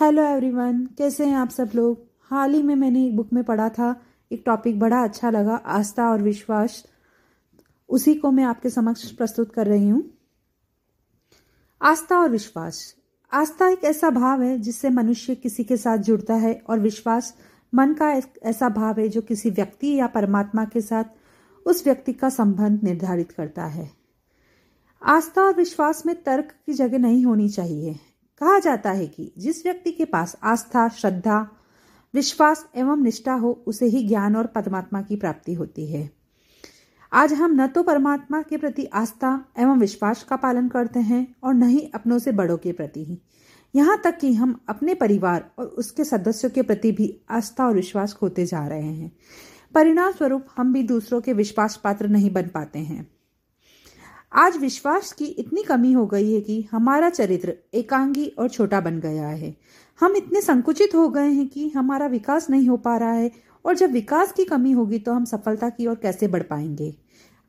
Hello everyone कैसे हैं आप सब लोग? हाल ही में मैंने एक बुक में पढ़ा था। एक टॉपिक बड़ा अच्छा लगा, आस्था और विश्वास। उसी को मैं आपके समक्ष प्रस्तुत कर रही हूँ। आस्था और विश्वास। आस्था एक ऐसा भाव है जिससे मनुष्य किसी के साथ जुड़ता है और विश्वास मन का ऐसा भाव है जो किसी व्यक्ति या परमात्मा के साथ उस व्यक्ति का संबंध निर्धारित करता है। आस्था और विश्वास में तर्क की जगह नहीं होनी चाहिए। कहा जाता है कि जिस व्यक्ति के पास आस्था, श्रद्धा, विश्वास एवं निष्ठा हो, उसे ही ज्ञान और परमात्मा की प्राप्ति होती है। आज हम न तो परमात्मा के प्रति आस्था एवं विश्वास का पालन करते हैं और न ही अपनों से बड़ों के प्रति ही। यहाँ तक कि हम अपने परिवार और उसके सदस्यों के प्रति भी आस्था और विश्वास खोते जा रहे हैं। परिणाम स्वरूप हम भी दूसरों के विश्वास पात्र नहीं बन पाते हैं। आज विश्वास की इतनी कमी हो गई है कि हमारा चरित्र एकांगी और छोटा बन गया है। हम इतने संकुचित हो गए हैं कि हमारा विकास नहीं हो पा रहा है और जब विकास की कमी होगी तो हम सफलता की ओर कैसे बढ़ पाएँगे?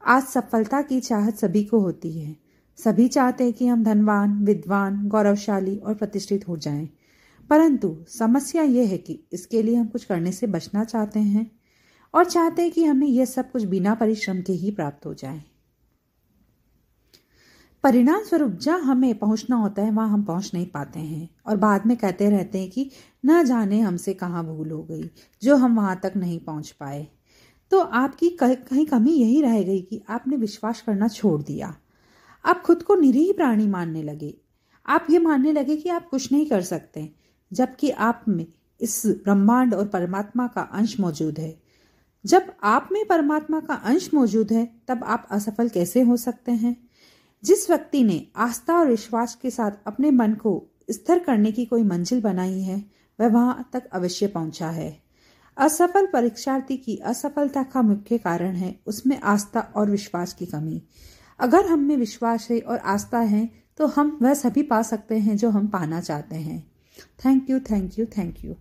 आज सफलता की चाहत सभी को होती है। सभी चाहते हैं कि हम धनवान, विद्वान, गौरवशाली और प्रतिष्ठित हो जाएँ। परंतु समस्या यह है कि इसके लिए हम कुछ करने से बचना चाहते हैं और चाहते हैं कि हमें यह सब कुछ बिना परिश्रम के ही प्राप्त हो जाए। परिणाम स्वरूप जहाँ हमें पहुँचना होता है, वहाँ हम पहुँच नहीं पाते हैं। और बाद में कहते रहते हैं कि न जाने हमसे कहाँ भूल हो गई, जो हम वहाँ तक नहीं पहुँच पाए। तो आपकी कहीं कमी यही रह गई कि आपने विश्वास करना छोड़ दिया। आप खुद को निरीह प्राणी मानने लगे। आप ये मानने लगे कि आप कुछ नहीं कर सकते, जबकि आप में इस ब्रह्मांड और परमात्मा का अंश मौजूद है। जब आप में परमात्मा का अंश मौजूद है, तब आप असफल कैसे हो सकते हैं? जिस व्यक्ति ने आस्था और विश्वास के साथ अपने मन को स्थिर करने की कोई मंजिल बनाई है, वह वहाँ तक अवश्य पहुँचा है। असफल परीक्षार्थी की असफलता का मुख्य कारण है उसमें आस्था और विश्वास की कमी। अगर हम में विश्वास है और आस्था है तो हम वह सभी पा सकते हैं जो हम पाना चाहते हैं। Thank you thank you thank you.